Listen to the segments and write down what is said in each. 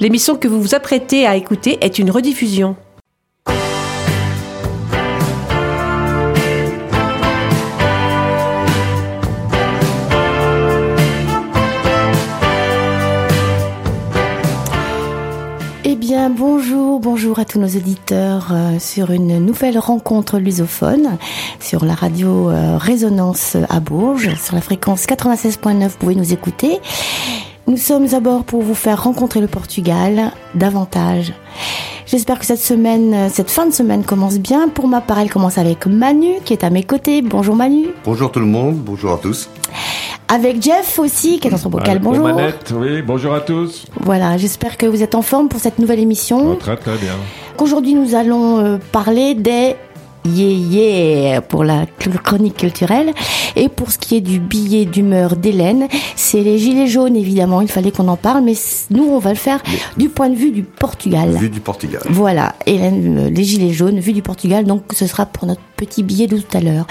L'émission que vous vous apprêtez à écouter est une rediffusion. Eh bien, bonjour, bonjour à tous nos auditeurs euh, sur une nouvelle rencontre lusophone sur la radio euh, Résonance à Bourges, sur la fréquence 96.9, vous pouvez nous écouter. Nous sommes à bord pour vous faire rencontrer le Portugal davantage. J'espère que cette semaine, cette fin de semaine commence bien. Pour ma part, elle commence avec Manu qui est à mes côtés. Bonjour Manu. Bonjour tout le monde, bonjour à tous. Avec Jeff aussi qui est dans son bocal. Avec Bonjour. aux manettes, oui, bonjour à tous. Voilà, j'espère que vous êtes en forme pour cette nouvelle émission. Oh, très très bien. Aujourd'hui, nous allons euh, parler des yeah yeah pour la chronique culturelle et pour ce qui est du billet d'humeur d'Hélène, c'est les gilets jaunes évidemment. Il fallait qu'on en parle, mais nous on va le faire du point de vue du Portugal. Vue du Portugal. Voilà, Hélène, euh, les gilets jaunes, vue du Portugal. Donc ce sera pour notre petit billet de tout à l'heure.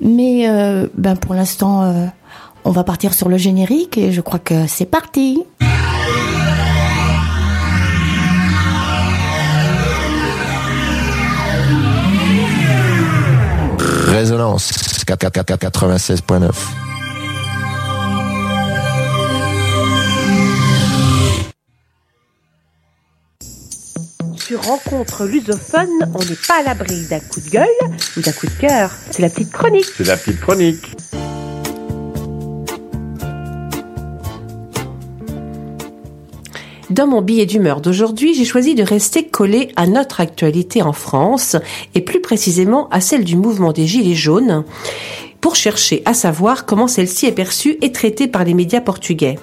Mais euh, ben pour l'instant, euh, on va partir sur le générique et je crois que c'est parti. Résonance 96.9. Sur Rencontre lusophone, on n'est pas à l'abri d'un coup de gueule ou d'un coup de cœur. C'est la petite chronique. C'est la petite chronique. Dans mon billet d'humeur d'aujourd'hui, j'ai choisi de rester collé à notre actualité en France et plus précisément à celle du mouvement des Gilets jaunes pour chercher à savoir comment celle-ci est perçue et traitée par les médias portugais.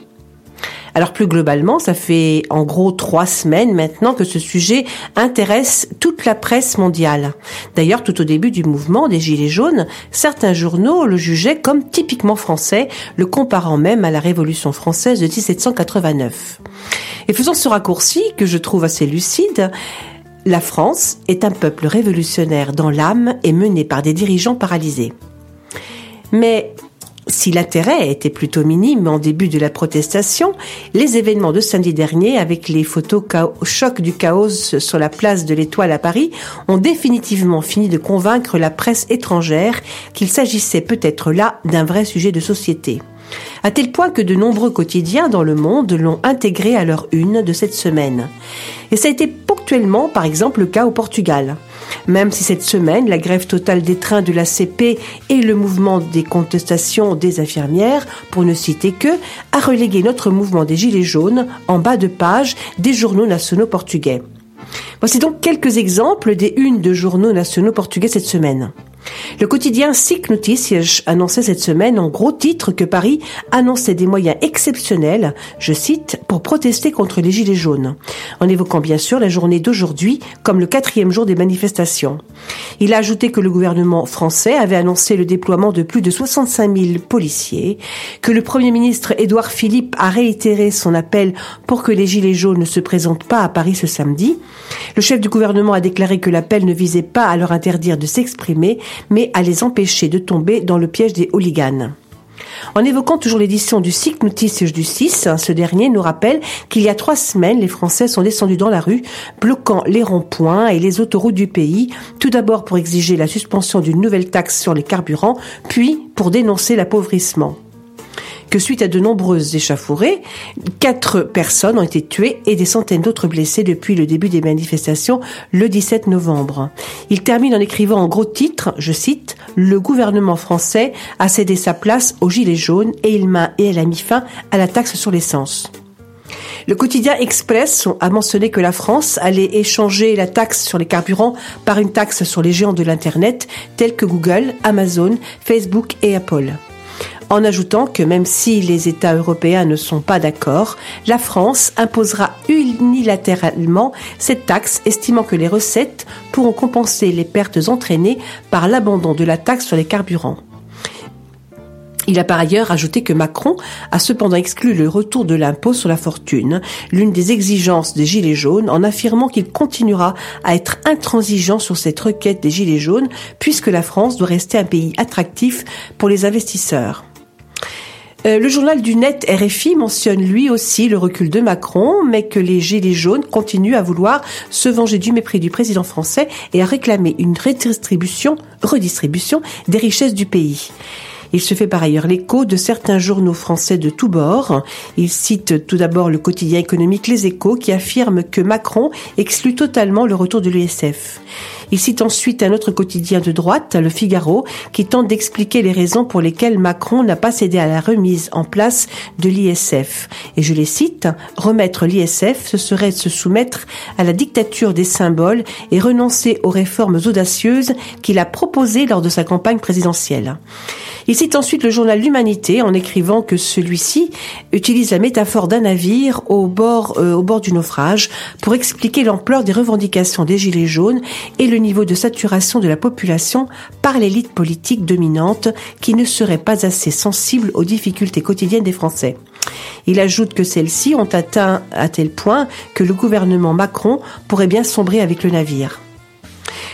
Alors plus globalement, ça fait en gros trois semaines maintenant que ce sujet intéresse toute la presse mondiale. D'ailleurs, tout au début du mouvement des Gilets jaunes, certains journaux le jugeaient comme typiquement français, le comparant même à la Révolution française de 1789. Et faisant ce raccourci, que je trouve assez lucide, la France est un peuple révolutionnaire dans l'âme et mené par des dirigeants paralysés. Mais si l'intérêt était plutôt minime en début de la protestation, les événements de samedi dernier, avec les photos choc du chaos sur la place de l'Étoile à Paris, ont définitivement fini de convaincre la presse étrangère qu'il s'agissait peut-être là d'un vrai sujet de société. À tel point que de nombreux quotidiens dans le monde l'ont intégré à leur une de cette semaine. Et ça a été ponctuellement, par exemple, le cas au Portugal. Même si cette semaine, la grève totale des trains de la CP et le mouvement des contestations des infirmières, pour ne citer que, a relégué notre mouvement des Gilets jaunes en bas de page des journaux nationaux portugais. Voici donc quelques exemples des unes de journaux nationaux portugais cette semaine. Le quotidien SIC Notícias annonçait cette semaine en gros titre que Paris annonçait des moyens exceptionnels, je cite, pour protester contre les gilets jaunes, en évoquant bien sûr la journée d'aujourd'hui comme le quatrième jour des manifestations. Il a ajouté que le gouvernement français avait annoncé le déploiement de plus de 65 000 policiers, que le Premier ministre Édouard Philippe a réitéré son appel pour que les gilets jaunes ne se présentent pas à Paris ce samedi. Le chef du gouvernement a déclaré que l'appel ne visait pas à leur interdire de s'exprimer, mais à les empêcher de tomber dans le piège des hooligans. En évoquant toujours l'édition du cycle Notices du 6, ce dernier nous rappelle qu'il y a trois semaines, les Français sont descendus dans la rue, bloquant les ronds-points et les autoroutes du pays, tout d'abord pour exiger la suspension d'une nouvelle taxe sur les carburants, puis pour dénoncer l'appauvrissement que suite à de nombreuses échauffourées, quatre personnes ont été tuées et des centaines d'autres blessées depuis le début des manifestations le 17 novembre. Il termine en écrivant en gros titre, je cite, Le gouvernement français a cédé sa place aux gilets jaunes et il m'a et elle a mis fin à la taxe sur l'essence. Le quotidien Express a mentionné que la France allait échanger la taxe sur les carburants par une taxe sur les géants de l'Internet tels que Google, Amazon, Facebook et Apple en ajoutant que même si les États européens ne sont pas d'accord, la France imposera unilatéralement cette taxe, estimant que les recettes pourront compenser les pertes entraînées par l'abandon de la taxe sur les carburants. Il a par ailleurs ajouté que Macron a cependant exclu le retour de l'impôt sur la fortune, l'une des exigences des Gilets jaunes, en affirmant qu'il continuera à être intransigeant sur cette requête des Gilets jaunes, puisque la France doit rester un pays attractif pour les investisseurs. Euh, le journal du net RFI mentionne lui aussi le recul de Macron, mais que les Gilets jaunes continuent à vouloir se venger du mépris du président français et à réclamer une redistribution, redistribution des richesses du pays. Il se fait par ailleurs l'écho de certains journaux français de tous bords. Il cite tout d'abord le quotidien économique Les Échos qui affirme que Macron exclut totalement le retour de l'USF. Il cite ensuite un autre quotidien de droite, Le Figaro, qui tente d'expliquer les raisons pour lesquelles Macron n'a pas cédé à la remise en place de l'ISF. Et je les cite, remettre l'ISF, ce serait se soumettre à la dictature des symboles et renoncer aux réformes audacieuses qu'il a proposées lors de sa campagne présidentielle. Il cite ensuite le journal L'Humanité en écrivant que celui-ci utilise la métaphore d'un navire au bord, euh, du naufrage pour expliquer l'ampleur des revendications des Gilets jaunes et le niveau de saturation de la population par l'élite politique dominante qui ne serait pas assez sensible aux difficultés quotidiennes des Français. Il ajoute que celles-ci ont atteint à tel point que le gouvernement Macron pourrait bien sombrer avec le navire.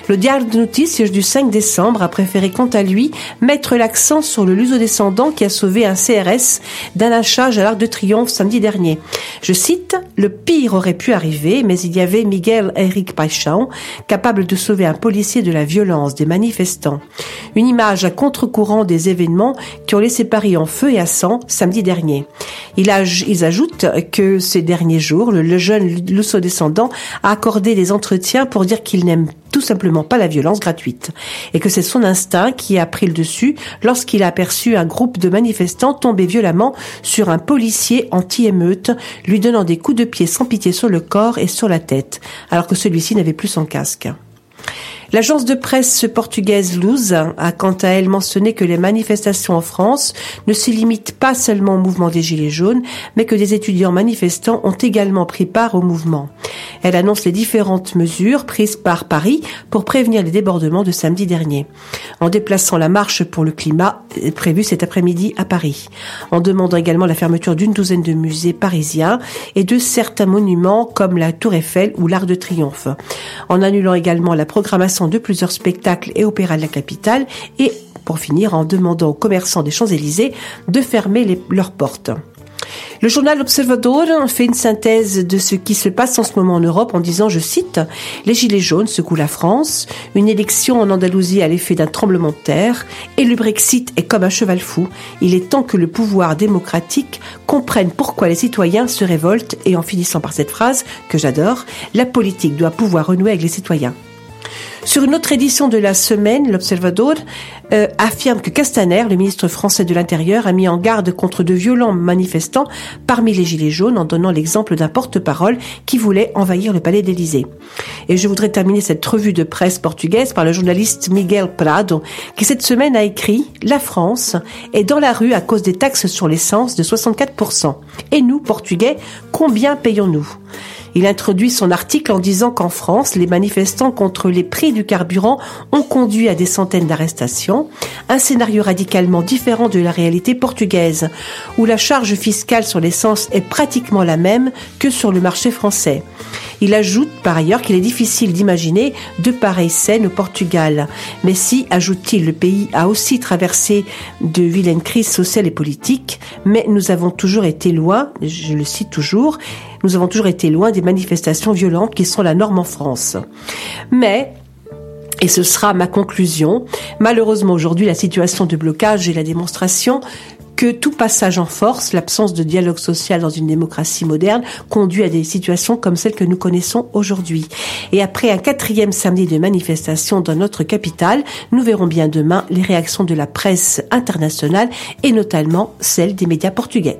Le diable de Notices du 5 décembre a préféré quant à lui mettre l'accent sur le luso-descendant qui a sauvé un CRS d'un lâchage à l'Arc de Triomphe samedi dernier. Je cite, le pire aurait pu arriver, mais il y avait Miguel Eric Paixão, capable de sauver un policier de la violence des manifestants. Une image à contre-courant des événements qui ont laissé Paris en feu et à sang samedi dernier. Il ils ajoutent que ces derniers jours, le, jeune luso-descendant a accordé des entretiens pour dire qu'il n'aime tout simplement pas la violence gratuite, et que c'est son instinct qui a pris le dessus lorsqu'il a aperçu un groupe de manifestants tomber violemment sur un policier anti-émeute, lui donnant des coups de pied sans pitié sur le corps et sur la tête, alors que celui-ci n'avait plus son casque. L'agence de presse portugaise Luz a quant à elle mentionné que les manifestations en France ne se limitent pas seulement au mouvement des Gilets jaunes, mais que des étudiants manifestants ont également pris part au mouvement. Elle annonce les différentes mesures prises par Paris pour prévenir les débordements de samedi dernier. En déplaçant la marche pour le climat prévue cet après-midi à Paris. En demandant également la fermeture d'une douzaine de musées parisiens et de certains monuments comme la Tour Eiffel ou l'Arc de Triomphe. En annulant également la programmation de plusieurs spectacles et opéras de la capitale et pour finir en demandant aux commerçants des Champs-Élysées de fermer leurs portes. Le journal Observador fait une synthèse de ce qui se passe en ce moment en Europe en disant, je cite, Les Gilets jaunes secouent la France, une élection en Andalousie a l'effet d'un tremblement de terre, et le Brexit est comme un cheval fou. Il est temps que le pouvoir démocratique comprenne pourquoi les citoyens se révoltent et en finissant par cette phrase que j'adore, la politique doit pouvoir renouer avec les citoyens. Sur une autre édition de la semaine, l'Observador euh, affirme que Castaner, le ministre français de l'Intérieur, a mis en garde contre de violents manifestants parmi les Gilets jaunes en donnant l'exemple d'un porte-parole qui voulait envahir le palais d'Élysée. Et je voudrais terminer cette revue de presse portugaise par le journaliste Miguel Prado, qui cette semaine a écrit La France est dans la rue à cause des taxes sur l'essence de 64%. Et nous, Portugais, combien payons-nous? Il introduit son article en disant qu'en France, les manifestants contre les prix du carburant ont conduit à des centaines d'arrestations, un scénario radicalement différent de la réalité portugaise, où la charge fiscale sur l'essence est pratiquement la même que sur le marché français. Il ajoute par ailleurs qu'il est difficile d'imaginer de pareilles scènes au Portugal. Mais si, ajoute-t-il, le pays a aussi traversé de vilaines crises sociales et politiques, mais nous avons toujours été loin, je le cite toujours, nous avons toujours été loin des manifestations violentes qui sont la norme en France. Mais et ce sera ma conclusion. Malheureusement, aujourd'hui, la situation de blocage et la démonstration que tout passage en force, l'absence de dialogue social dans une démocratie moderne, conduit à des situations comme celles que nous connaissons aujourd'hui. Et après un quatrième samedi de manifestation dans notre capitale, nous verrons bien demain les réactions de la presse internationale et notamment celles des médias portugais.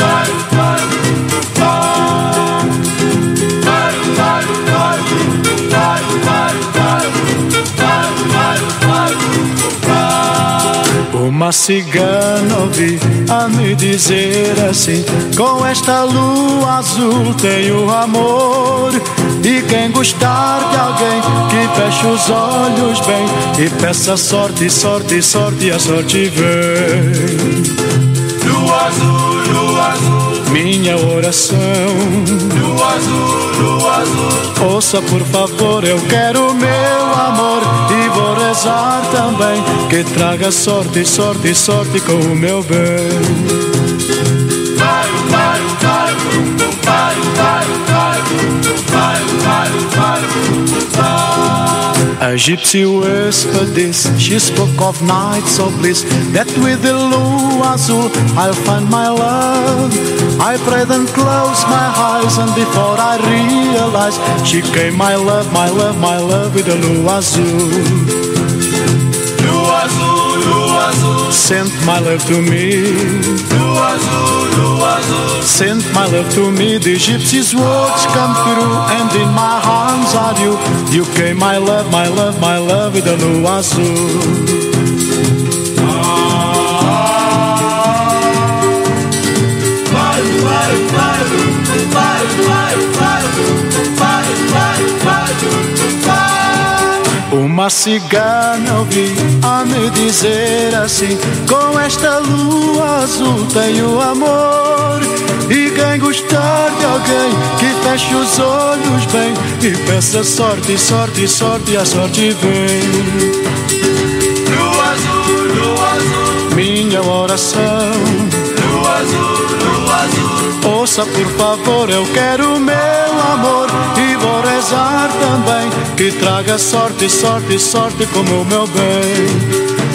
Cigana ouvi a me dizer assim: Com esta lua azul tenho amor. E quem gostar de alguém que feche os olhos bem e peça sorte, sorte, sorte, a sorte vem. Lua azul minha oração. Lua azul, lua azul. Ouça por favor, eu quero meu amor e vou rezar também que traga sorte, sorte, sorte com o meu bem. A gypsy whispered this, she spoke of nights of bliss, that with the lua azul I'll find my love. I prayed and closed my eyes, and before I realized, she came, my love, my love, my love, with the lua azul. Lua azul, lua azul. Sent my love to me. Lua azul, Sent my love to me. The gypsy's words come through, and in my arms are you. You came, my love, my love, my love, with the lua azul. Uma cigana eu vi a me dizer assim: Com esta lua azul tenho amor. E quem gostar de alguém que feche os olhos bem e peça sorte, sorte, sorte, a sorte vem. Lua azul, lua azul. Minha oração. Lua azul, lua azul. Ouça por favor, eu quero meu amor e vou rezar também que traga sorte, sorte, sorte como o meu bem.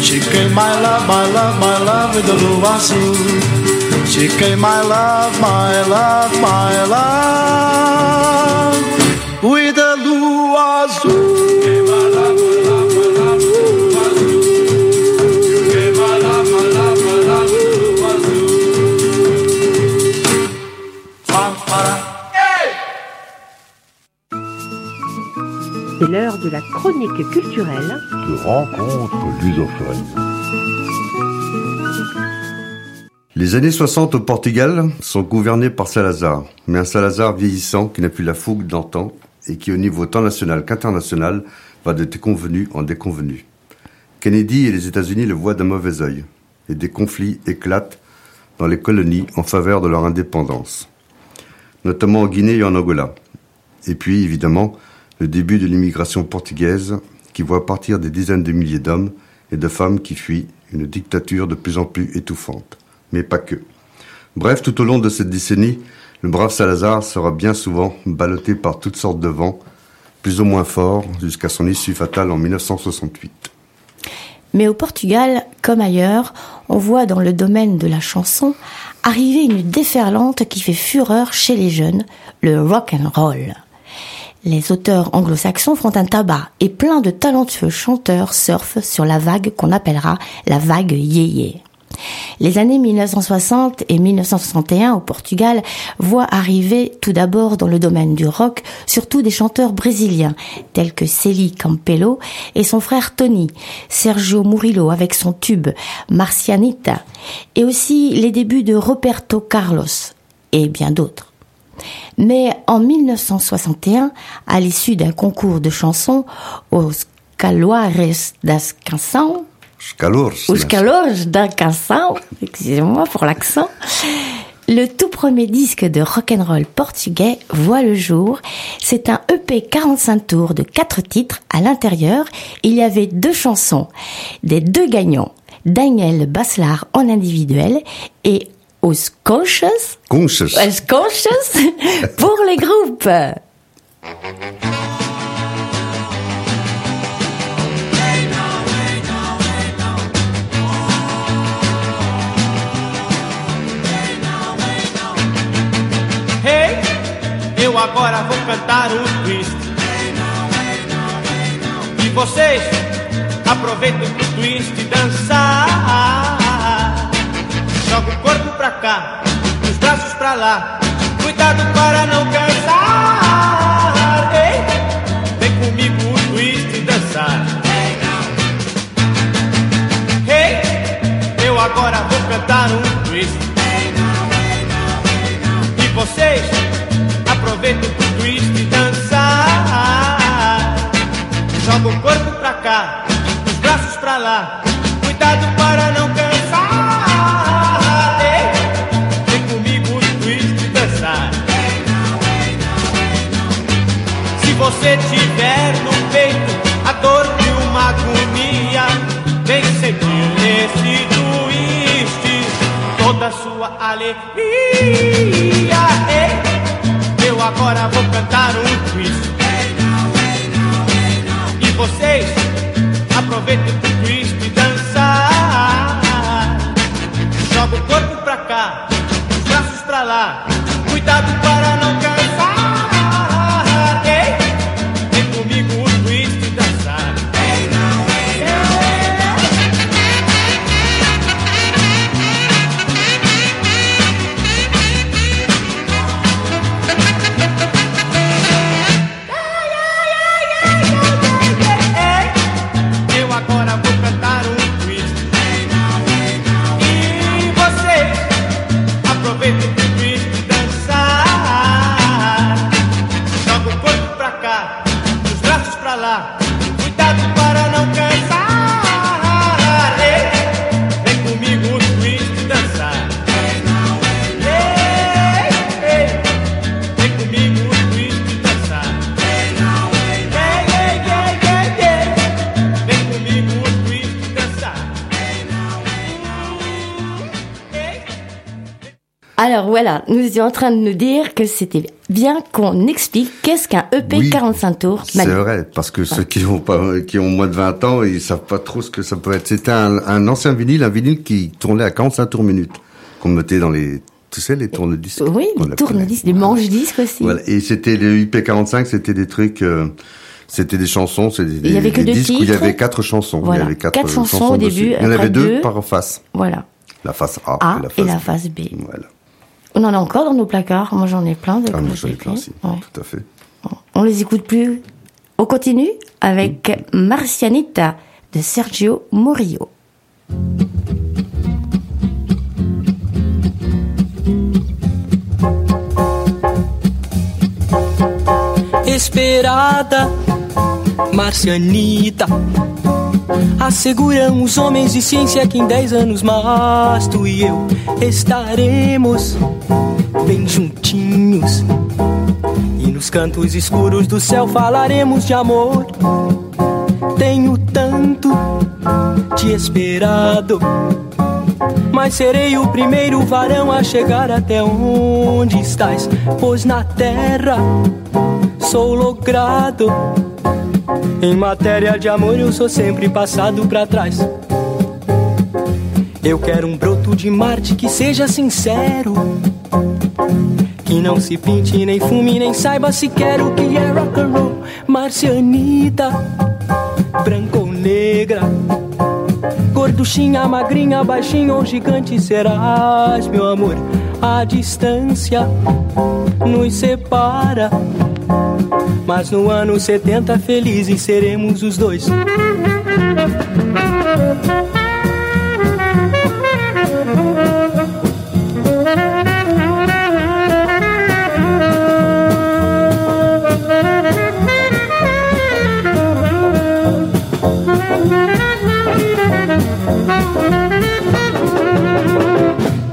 She came my love, my love, my love the lua azul. She came my love, my love, my love with the lua azul. C'est l'heure de la chronique culturelle. de rencontres lusophones. Les années 60 au Portugal sont gouvernées par Salazar, mais un Salazar vieillissant qui n'a plus la fougue d'antan et qui au niveau tant national qu'international va de déconvenu en déconvenu. Kennedy et les États-Unis le voient d'un mauvais œil, et des conflits éclatent dans les colonies en faveur de leur indépendance, notamment en Guinée et en Angola. Et puis, évidemment, le début de l'immigration portugaise qui voit partir des dizaines de milliers d'hommes et de femmes qui fuient une dictature de plus en plus étouffante. Mais pas que. Bref, tout au long de cette décennie, le brave Salazar sera bien souvent ballotté par toutes sortes de vents, plus ou moins forts, jusqu'à son issue fatale en 1968. Mais au Portugal, comme ailleurs, on voit dans le domaine de la chanson arriver une déferlante qui fait fureur chez les jeunes, le rock and roll. Les auteurs anglo-saxons font un tabac et plein de talentueux chanteurs surfent sur la vague qu'on appellera la vague yéyé. Les années 1960 et 1961 au Portugal voient arriver tout d'abord dans le domaine du rock surtout des chanteurs brésiliens tels que Celi Campelo et son frère Tony, Sergio Murillo avec son tube Marcianita et aussi les débuts de Roberto Carlos et bien d'autres. Mais en 1961, à l'issue d'un concours de chansons aux Caloares das Canção, calores da canção, excusez-moi pour l'accent, le tout premier disque de rock'n'roll portugais voit le jour. C'est un EP 45 tours de quatre titres. À l'intérieur, il y avait deux chansons des deux gagnants, Daniel Baslar en individuel et Os Conchas, Conchas. Os Conchas pour les groupes. Hey, eu agora vou cantar um twist. E vocês aproveitem pro twist dançar. Joga o corpo pra cá, os braços pra lá. Cuidado para não cansar. Ei, vem comigo o twist dançar. Hey, eu agora vou cantar um twist. E vocês aproveitem pro twist dançar. Joga o corpo pra cá, os braços pra lá. você tiver no peito a dor de uma agonia, vem sentir nesse twist toda a sua alegria. Ei, eu agora vou cantar um twist. E vocês aproveitem o twist e dançar. Joga o corpo pra cá, os braços pra lá. Cuidado para não cair. Alors voilà, nous étions en train de nous dire que c'était bien qu'on explique qu'est-ce qu'un EP Oui, 45 tours. C'est vrai, parce que ceux qui ont pas, qui ont moins de 20 ans, ils savent pas trop ce que ça peut être. C'était un, un ancien vinyle, un vinyle qui tournait à 45 tours minute, qu'on mettait dans les, tu sais, les tourne-disques. Oui, les tourne-disques, les manches-disques aussi. Voilà. Et c'était le IP45, c'était des trucs, euh, c'était des chansons, c'était des, Il y avait que des deux disques où il y avait quatre chansons. Voilà. Il y avait quatre, Quatre chansons chansons au dessus. début, Il y en avait deux deux. par face. Voilà. La face A, A et la et face, la B. face B. Voilà. On en a encore dans nos placards. Moi, j'en ai plein. De Ah, moi, j'en ai plein aussi. Ouais. Tout à fait. On les écoute plus. On continue avec Marcianita de Sergio Murillo. Esperada, Marcianita. Asseguram os homens de ciência que em 10 anos mais tu e eu estaremos bem juntinhos. E nos cantos escuros do céu falaremos de amor. Tenho tanto te esperado. Mas serei o primeiro varão a chegar até onde estás, pois na terra sou logrado. Em matéria de amor eu sou sempre passado pra trás. Eu quero um broto de Marte que seja sincero. Que não se pinte, nem fume, nem saiba sequer o que é rock and roll. Marcianita, branca ou negra. Gorduchinha, magrinha, baixinha ou gigante serás, meu amor. A distância nos separa. Mas no ano 70 felizes seremos os dois.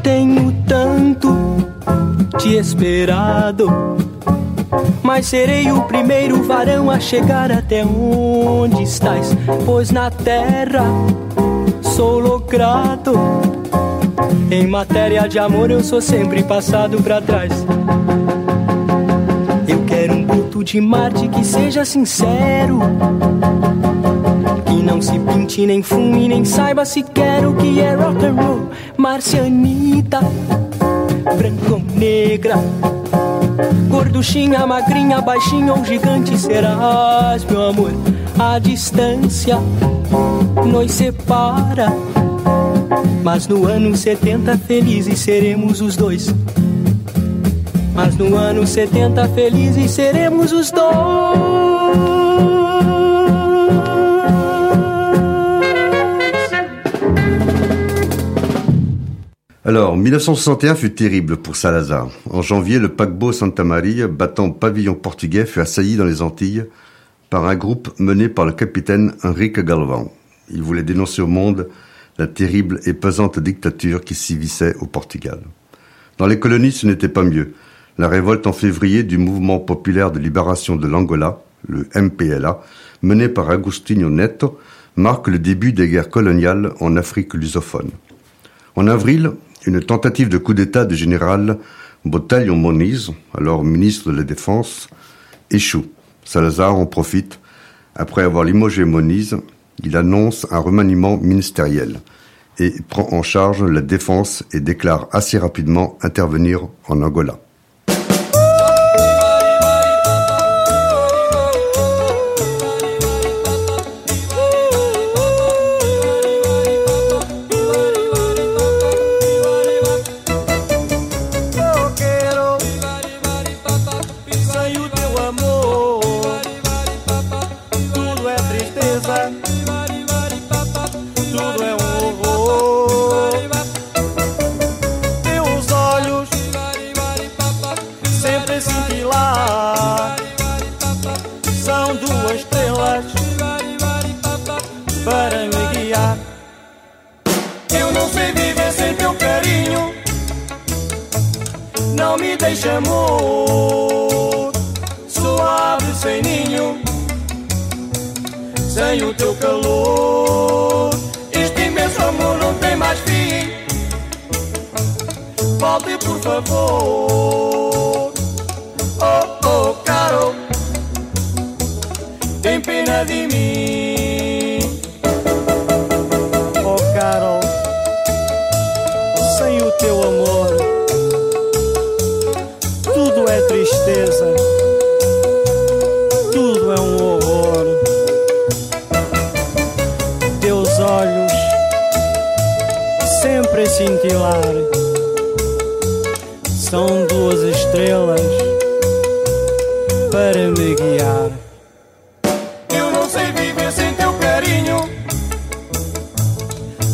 Tenho tanto te esperado. Mas serei o primeiro varão a chegar até onde estás, pois na terra sou logrado. Em matéria de amor eu sou sempre passado pra trás. Eu quero um bruto de Marte que seja sincero. Que não se pinte, nem fume, nem saiba sequer o que é rock and roll. Marcianita, branca ou negra. Gorduchinha, magrinha, baixinha ou gigante serás, meu amor. A distância nos separa. Mas no ano 70 felizes seremos os dois. Mas no ano 70 felizes seremos os Alors, 1961 fut terrible pour Salazar. En janvier, le paquebot Santa Maria, battant pavillon portugais, fut assailli dans les Antilles par un groupe mené par le capitaine Henrique Galvan. Il voulait dénoncer au monde la terrible et pesante dictature qui sévissait au Portugal. Dans les colonies, ce n'était pas mieux. La révolte en février du mouvement populaire de libération de l'Angola, le MPLA, mené par Agostinho Neto, marque le début des guerres coloniales en Afrique lusophone. En avril, Une tentative de coup d'État du général Botelho Moniz, alors ministre de la Défense, échoue. Salazar en profite. Après avoir limogé Moniz, il annonce un remaniement ministériel et prend en charge la défense et déclare assez rapidement intervenir en Angola. Tudo é um horror. Teus olhos sempre cintilar. São duas estrelas para me guiar. Eu não sei viver sem teu carinho. Não me deixa amor. tem o teu calor. Este imenso amor não tem mais fim. Volte, por favor. Oh, oh, caro, tem pena de mim. cintilar. São duas estrelas para me guiar. Eu não sei viver sem teu carinho.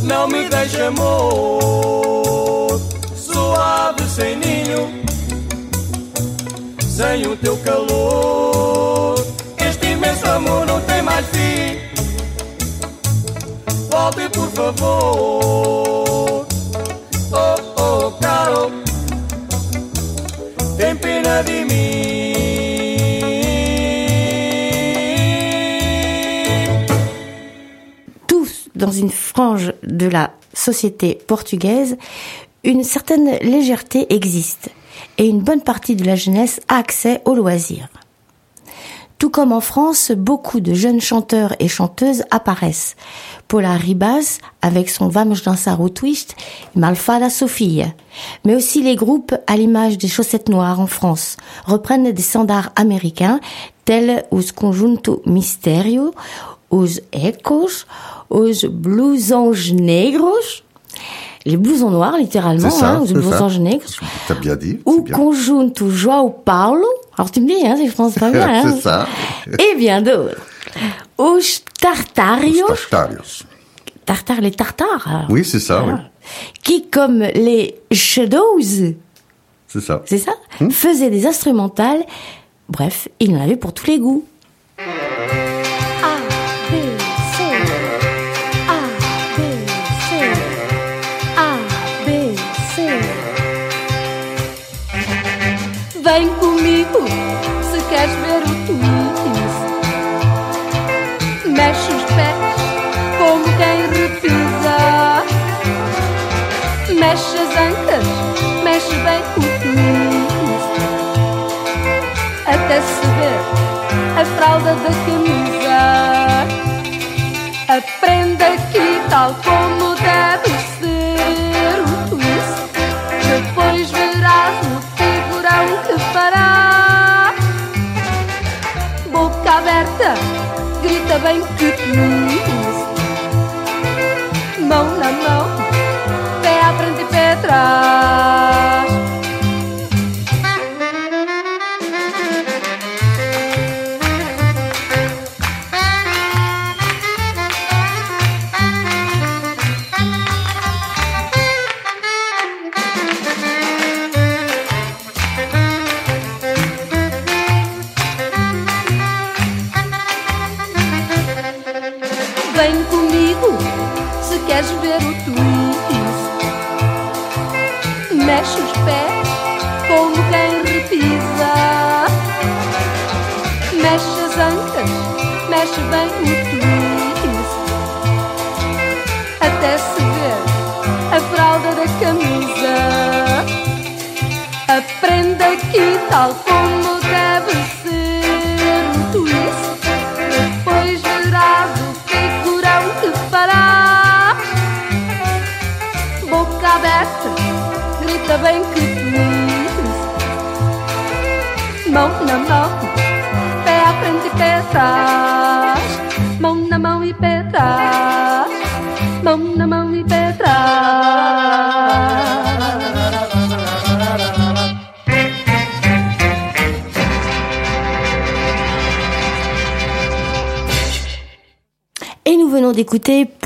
Não me deixa amor suave sem ninho. Sem o teu calor, este imenso amor não tem mais fim volte por favor de la société portugaise, une certaine légèreté existe et une bonne partie de la jeunesse a accès aux loisirs. Tout comme en France, beaucoup de jeunes chanteurs et chanteuses apparaissent. Paula Ribas, avec son Vamos dançar twist, Malfada Sofia. Mais aussi les groupes, à l'image des chaussettes noires en France, reprennent des standards américains, tels os Conjunto Misterio, os Ecos, os blousons negros, les blousons noirs littéralement, ça, hein, c'est blousons negros, T'as bien dit. ou bien. conjunto João Paulo, alors tu me dis, hein, je pense pas bien, hein, c'est ça. et bien d'autres. Os tartarios, Tartarios. tartares, les tartares, alors, Oui, c'est ça, oui. qui comme les shadows, C'est ça. c'est ça, faisaient des instrumentales, bref, il en avait pour tous les goûts. Mexe as ancas, mexe bem o twist. Até se ver a fralda da camisa. Aprenda aqui tal como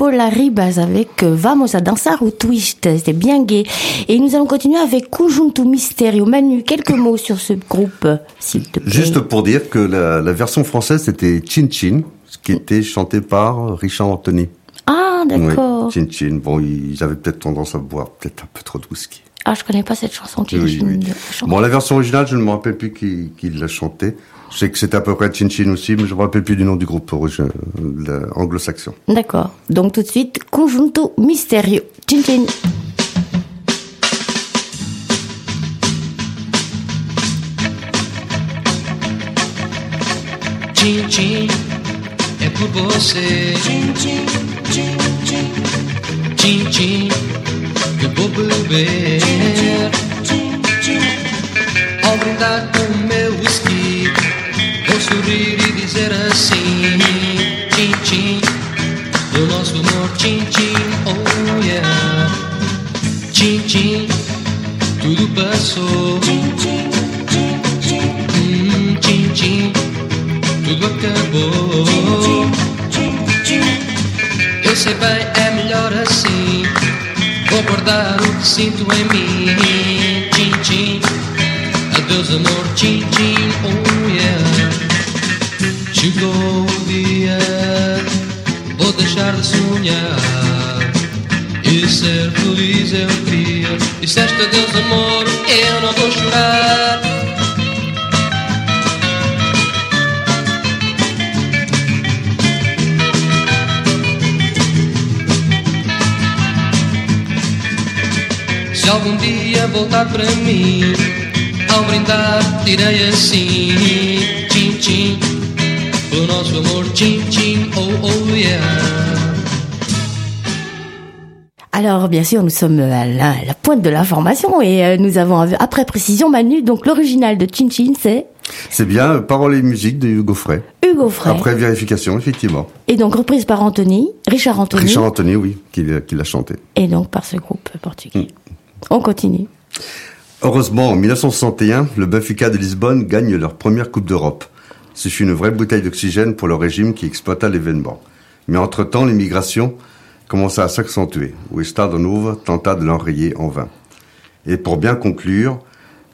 Paula Ribas avec euh, Vamos a danzar ou twist. C'était bien gay. Et nous allons continuer avec Conjunto Mysterio. Manu, quelques mots sur ce groupe, s'il te plaît. Juste pour dire que la, la version française, c'était Chin Chin, ce qui était chanté par Richard Anthony. Ah, d'accord. Oui, Chin Chin. Bon, ils avaient peut-être tendance à boire peut-être un peu trop de whisky. Ah, je connais pas cette chanson. Chin Oui, Chin. oui. Bon, la version originale, je ne me rappelle plus qui, qui l'a chanté. Je sais que c'était à peu près Chin Chin aussi, mais je ne me rappelle plus du nom du groupe le- anglo-saxon. D'accord. Donc tout de suite, Conjunto Mysterio. Chin Chin. Tchim, tchim, é por você. Tchim, tchim, tchim, tchim. Tchim, tchim, eu vou beber. Tchim, Ao brindar com sorrir e dizer assim: Tchim, tchim, do nosso amor, tchim, tchim, oh yeah. Tchim, tchim, tudo passou. Tchim, tchim, tchim, tchim. Hum, tchim, tchim tudo acabou. Eu sei bem, é melhor assim. Vou guardar o que sinto em mim. Tchim, tchim. Adeus, amor. Tchim, tchim. Oh. Chegou o dia. Vou deixar de sonhar. E ser feliz eu queria. Disseste adeus, amor. Eu não vou chorar. Se algum dia voltar para mim, ao brindar direi assim: Tchim, tchim, pelo nosso amor, tchim, tchim, oh, oh, yeah. Alors, bien sûr, nous sommes à la, la pointe de l'information et euh, nous avons, après précision, Manu, donc l'original de Chin Chin, c'est C'est bien euh, Paroles et musique de Hugo Frey. Hugo Frey. Après vérification, effectivement. Et donc reprise par Anthony, Richard Anthony, Richard Anthony, oui, qui, l'a- qui l'a chanté. et donc par ce groupe portugais. On continue. Heureusement, en 1961, le Benfica de Lisbonne gagne leur première Coupe d'Europe. Ce fut une vraie bouteille d'oxygène pour le régime qui exploita l'événement. Mais entre-temps, l'immigration commença à s'accentuer. O Estado Novo tenta de l'enrayer en vain. Et pour bien conclure,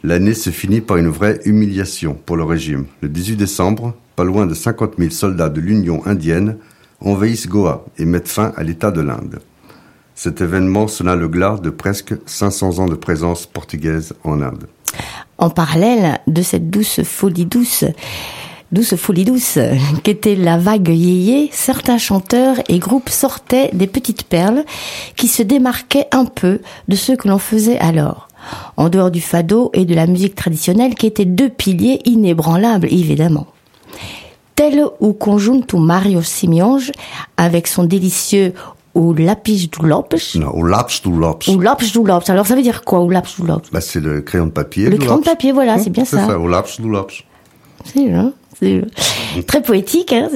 l'année se finit par une vraie humiliation pour le régime. Le 18 décembre, pas loin de 50 000 soldats de l'Union indienne envahissent Goa et mettent fin à l'État de l'Inde. Cet événement sonna le glas de presque 500 ans de présence portugaise en Inde. En parallèle de cette douce folie douce, douce folie douce, qu'était la vague yéyé, certains chanteurs et groupes sortaient des petites perles qui se démarquaient un peu de ce que l'on faisait alors. En dehors du fado et de la musique traditionnelle qui étaient deux piliers inébranlables évidemment. Tel ou conjunto Mario Simeonge avec son délicieux ou lapis du Lopes. Non, au laps du laps. Ou laps du Lopes. Alors ça veut dire quoi, ou laps du Lopes Bah, c'est le crayon de papier. Le crayon de papier, voilà, c'est bien ça. C'est ça, au laps du. C'est hein, c'est très poétique. Hein,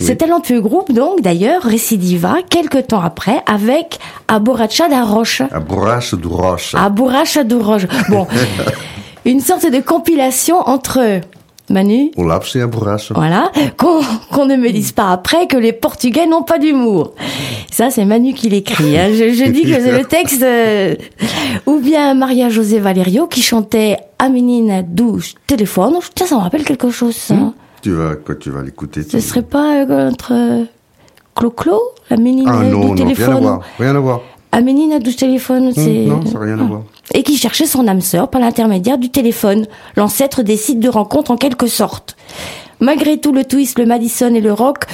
Ce talentueux groupe, donc, d'ailleurs, récidiva quelques temps après avec Aboracha da Roche. À bourrache du roche. Aboracha da Roche. Bon, une sorte de compilation entre Manu, voilà, qu'on ne me dise pas après que les Portugais n'ont pas d'humour. Ça, c'est Manu qui l'écrit. hein. Je, je dis que c'est le texte. euh, Ou bien Maria José Valerio qui chantait A menina douche téléphone. Tiens, ça me rappelle quelque chose, ça. Tu vas, quand tu vas l'écouter. Ce serait pas euh, entre euh, Clo-Clo, la menina Ah non, du non, rien à téléphone voir. Rien à voir. A menina du téléphone, c'est... non, ça n'a rien à Ah. voir. Et qui cherchait son âme sœur par l'intermédiaire du téléphone, l'ancêtre des sites de rencontre en quelque sorte. Malgré tout, le twist, le Madison et le rock,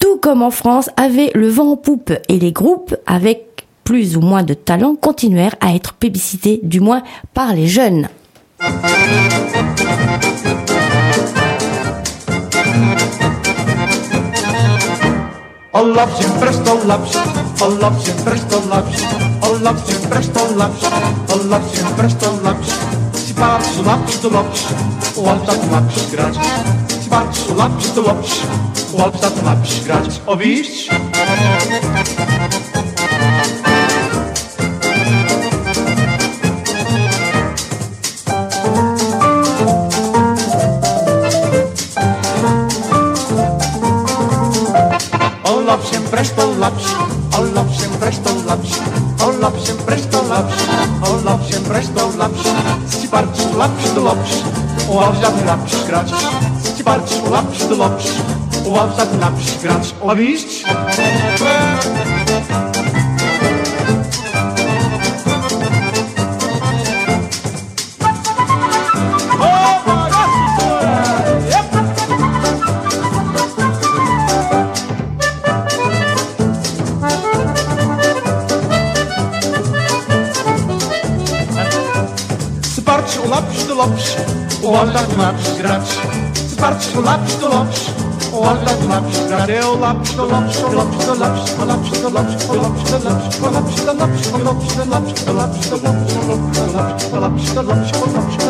tout comme en France, avaient le vent en poupe et les groupes, avec plus ou moins de talent, continuèrent à être publicités, du moins par les jeunes. Allah się breszta lapsi, Allah się breszta lapsi, Allah się breszta lapsi. Si patrz lapsi to lapsi, łapczak lapsi grać. Si patrz lapsi to lapsi, łapczak lapsi grać. O widzisz? Olaf się breszta Olaf się presto lapsi, Olaf się presto lapsi, Olaf się presto lapsi, Skiparcz lapsi do lapsi, uważamy lapsi grać, Skiparcz lapsi do lapsi, uważamy lapsi grać, owiść? O Alves dá-te um lápis grátis. Se partes o lápis do Lopes, o Alves dá-te um lápis grátis. É o lápis do Lopes, o lápis do Lopes, o lápis do Lopes, o lápis do Lopes, o lápis do Lopes, o lápis do Lopes, o lápis do Lopes, o lápis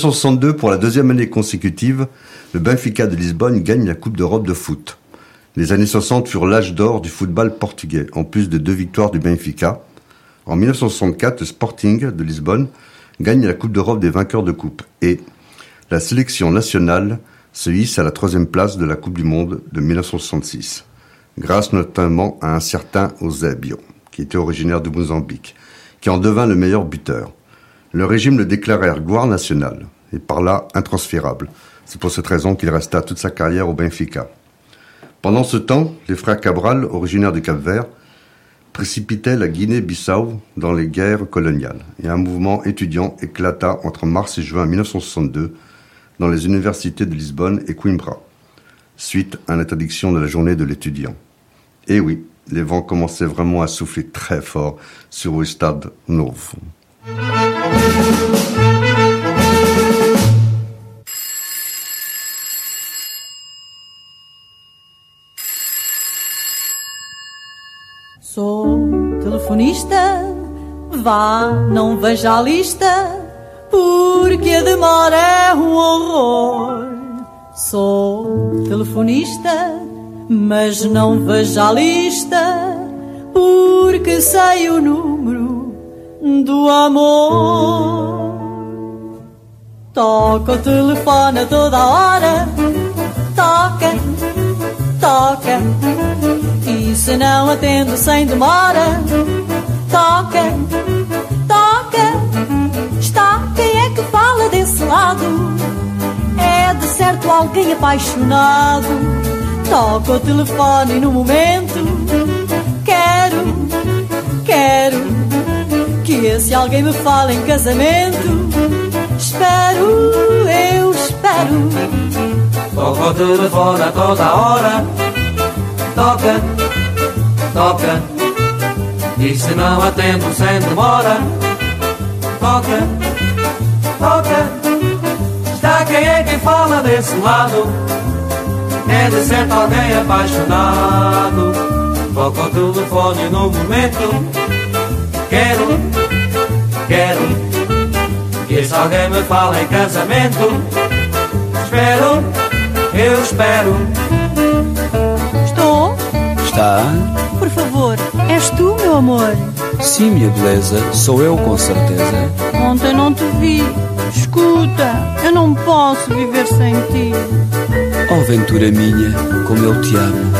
1962, pour la deuxième année consécutive, le Benfica de Lisbonne gagne la Coupe d'Europe de foot. Les années 60 furent l'âge d'or du football portugais, en plus de deux victoires du Benfica. En 1964, le Sporting de Lisbonne gagne la Coupe d'Europe des vainqueurs de coupe et la sélection nationale se hisse à la troisième place de la Coupe du Monde de 1966, grâce notamment à un certain Eusébio, qui était originaire de Mozambique, qui en devint le meilleur buteur. Le régime le déclarèrent gloire nationale et par là intransférable. C'est pour cette raison qu'il resta toute sa carrière au Benfica. Pendant ce temps, les frères Cabral, originaires du Cap-Vert, précipitaient la Guinée-Bissau dans les guerres coloniales et un mouvement étudiant éclata entre mars et juin 1962 dans les universités de Lisbonne et Coimbra, suite à l'interdiction de la journée de l'étudiant. Et oui, les vents commençaient vraiment à souffler très fort sur le stade Novo. Sou telefonista, vá, não veja a lista, porque a demora é um horror. Sou telefonista, mas não veja a lista, porque sei o número do amor. Toca o telefone a toda hora, toca, toca. E se não atendo sem demora, toca, toca. Está quem é que fala desse lado? É de certo alguém apaixonado. Toca o telefone no momento. Esse alguém me fale em casamento. Espero, eu espero. Toca o telefone a toda hora. Toca, toca. E se não atendo sem demora, toca, toca. Está quem é que fala desse lado? É de certo alguém apaixonado. Toca o telefone no momento. Quero, quero que esse alguém me fale em casamento. Espero, eu espero. Estou? Está? Por favor, és tu, meu amor? Sim, minha beleza, sou eu com certeza. Ontem não te vi. Escuta, eu não posso viver sem ti. Oh, ventura minha, como eu te amo,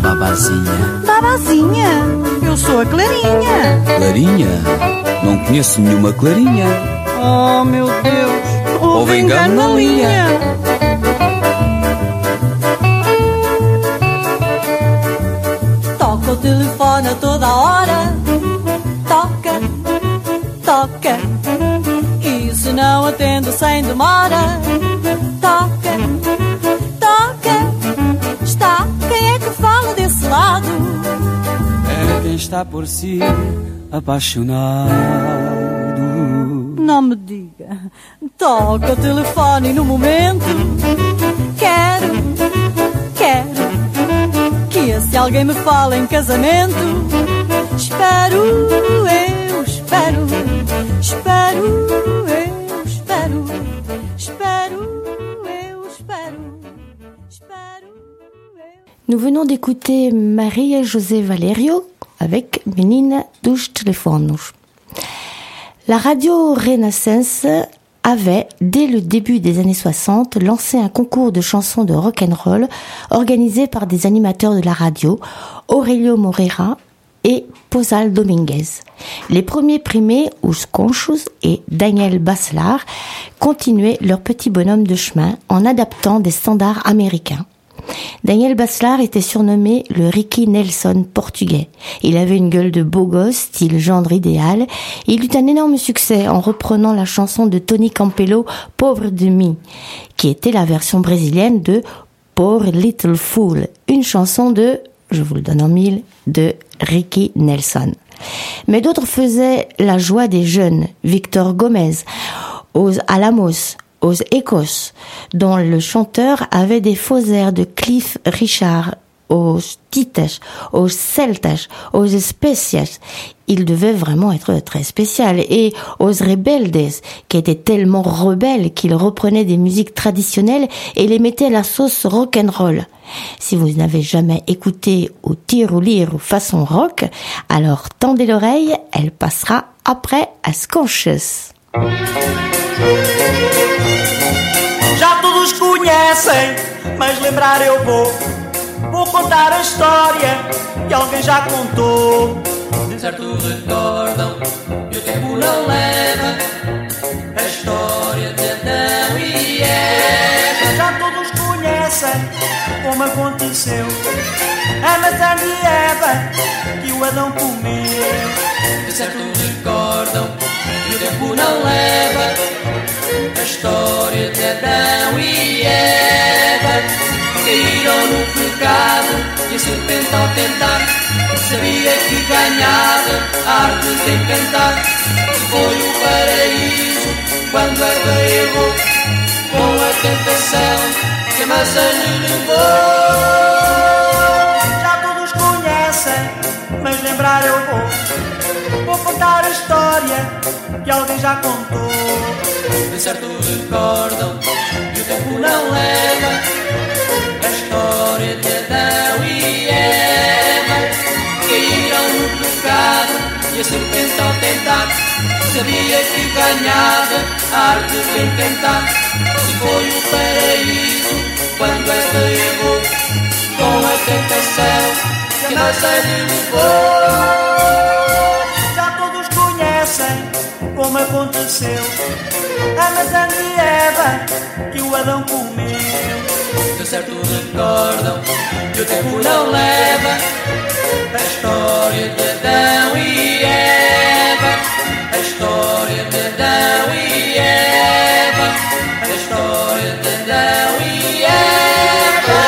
babazinha. Babazinha, eu sou a Clarinha. Clarinha? Não conheço nenhuma clarinha. Oh meu Deus, houve engano na linha. Toca o telefone a toda hora. Toca, toca. E se não atendo sem demora está por si apaixonado. Não me diga, toca o telefone no momento. Quero, quero que esse alguém me fale em casamento. Espero, eu espero, espero, eu espero, espero, eu espero, espero. Nous venons d'écouter Maria José Valerio avec dos Telefonos. La radio Renaissance avait, dès le début des années 60, lancé un concours de chansons de rock and roll organisé par des animateurs de la radio, Aurelio Moreira et Posal Dominguez. Les premiers primés, Os Conchos et Daniel Baslar, continuaient leur petit bonhomme de chemin en adaptant des standards américains. Daniel Baslar était surnommé le Ricky Nelson portugais. Il avait une gueule de beau gosse, style gendre idéal. Il eut un énorme succès en reprenant la chanson de Tony Campello, Pauvre de qui était la version brésilienne de Poor Little Fool, une chanson de, je vous le donne en mille, de Ricky Nelson. Mais d'autres faisaient la joie des jeunes, Victor Gomez, aux Alamos, aux Ecos, dont le chanteur avait des faux airs de Cliff Richard, aux Titas, aux Celtas, aux Especias. Il devait vraiment être très spécial. Et aux Rebeldes, qui étaient tellement rebelles qu'ils reprenaient des musiques traditionnelles et les mettaient à la sauce rock'n'roll. Si vous n'avez jamais écouté au Tiroliro façon rock, alors tendez l'oreille, elle passera après à Sconches. Todos conhecem, mas lembrar eu vou. Vou contar a história que alguém já contou. De certo recordam e o tempo não leva a história de Adão e Eva. Já todos conhecem como aconteceu. A maçã de Eva que o Adão comeu. De certo recordam e o tempo não leva história de Adão e Eva. Caíram no pecado e a serpente ao tentar sabia que ganhava a arte de encantar. Foi o paraíso quando Eva errou com a tentação que a maçã lhe levou. Já todos conhecem, mas lembrar eu vou. Que alguém já contou. De certo recordam e o tempo não leva a história de Adão e Eva. Caíram no pecado e a serpente ao tentar sabia que ganhava a arte de encantar. Se foi o paraíso quando Eva errou com a tentação que a nossa levou. Como aconteceu. A maçã de Eva que o Adão comeu. De certo recordam que o tempo não leva a história de Adão e Eva. A história de Adão e Eva. A história de Adão e Eva.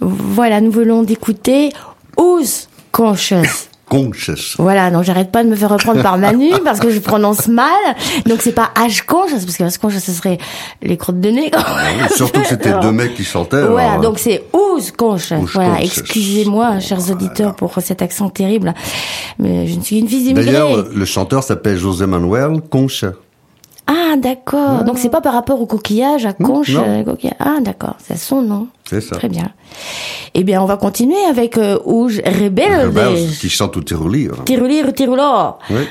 Voilà, nous venons d'écouter Os Conches. Conches. Voilà, donc j'arrête pas de me faire reprendre par Manu parce que je prononce mal. Donc c'est pas H conches parce que H conches ce serait les crottes de nez. Surtout que c'était deux mecs qui chantaient. Voilà, alors, donc c'est Ouz conches. Ouz Voilà, excusez-moi, chers auditeurs, pour cet accent terrible. Mais je ne suis une fille immigrée. D'ailleurs, le chanteur s'appelle José Manuel Concha. Ah, d'accord. Donc c'est pas par rapport au coquillage, à conche. non. euh, coquillage. Ah, d'accord. C'est son nom. C'est ça. Très bien. Eh bien, on va continuer avec euh, Ouge Rebelde. Rebels, qui chante au tirolire. Tirulir, tirulor. Oui.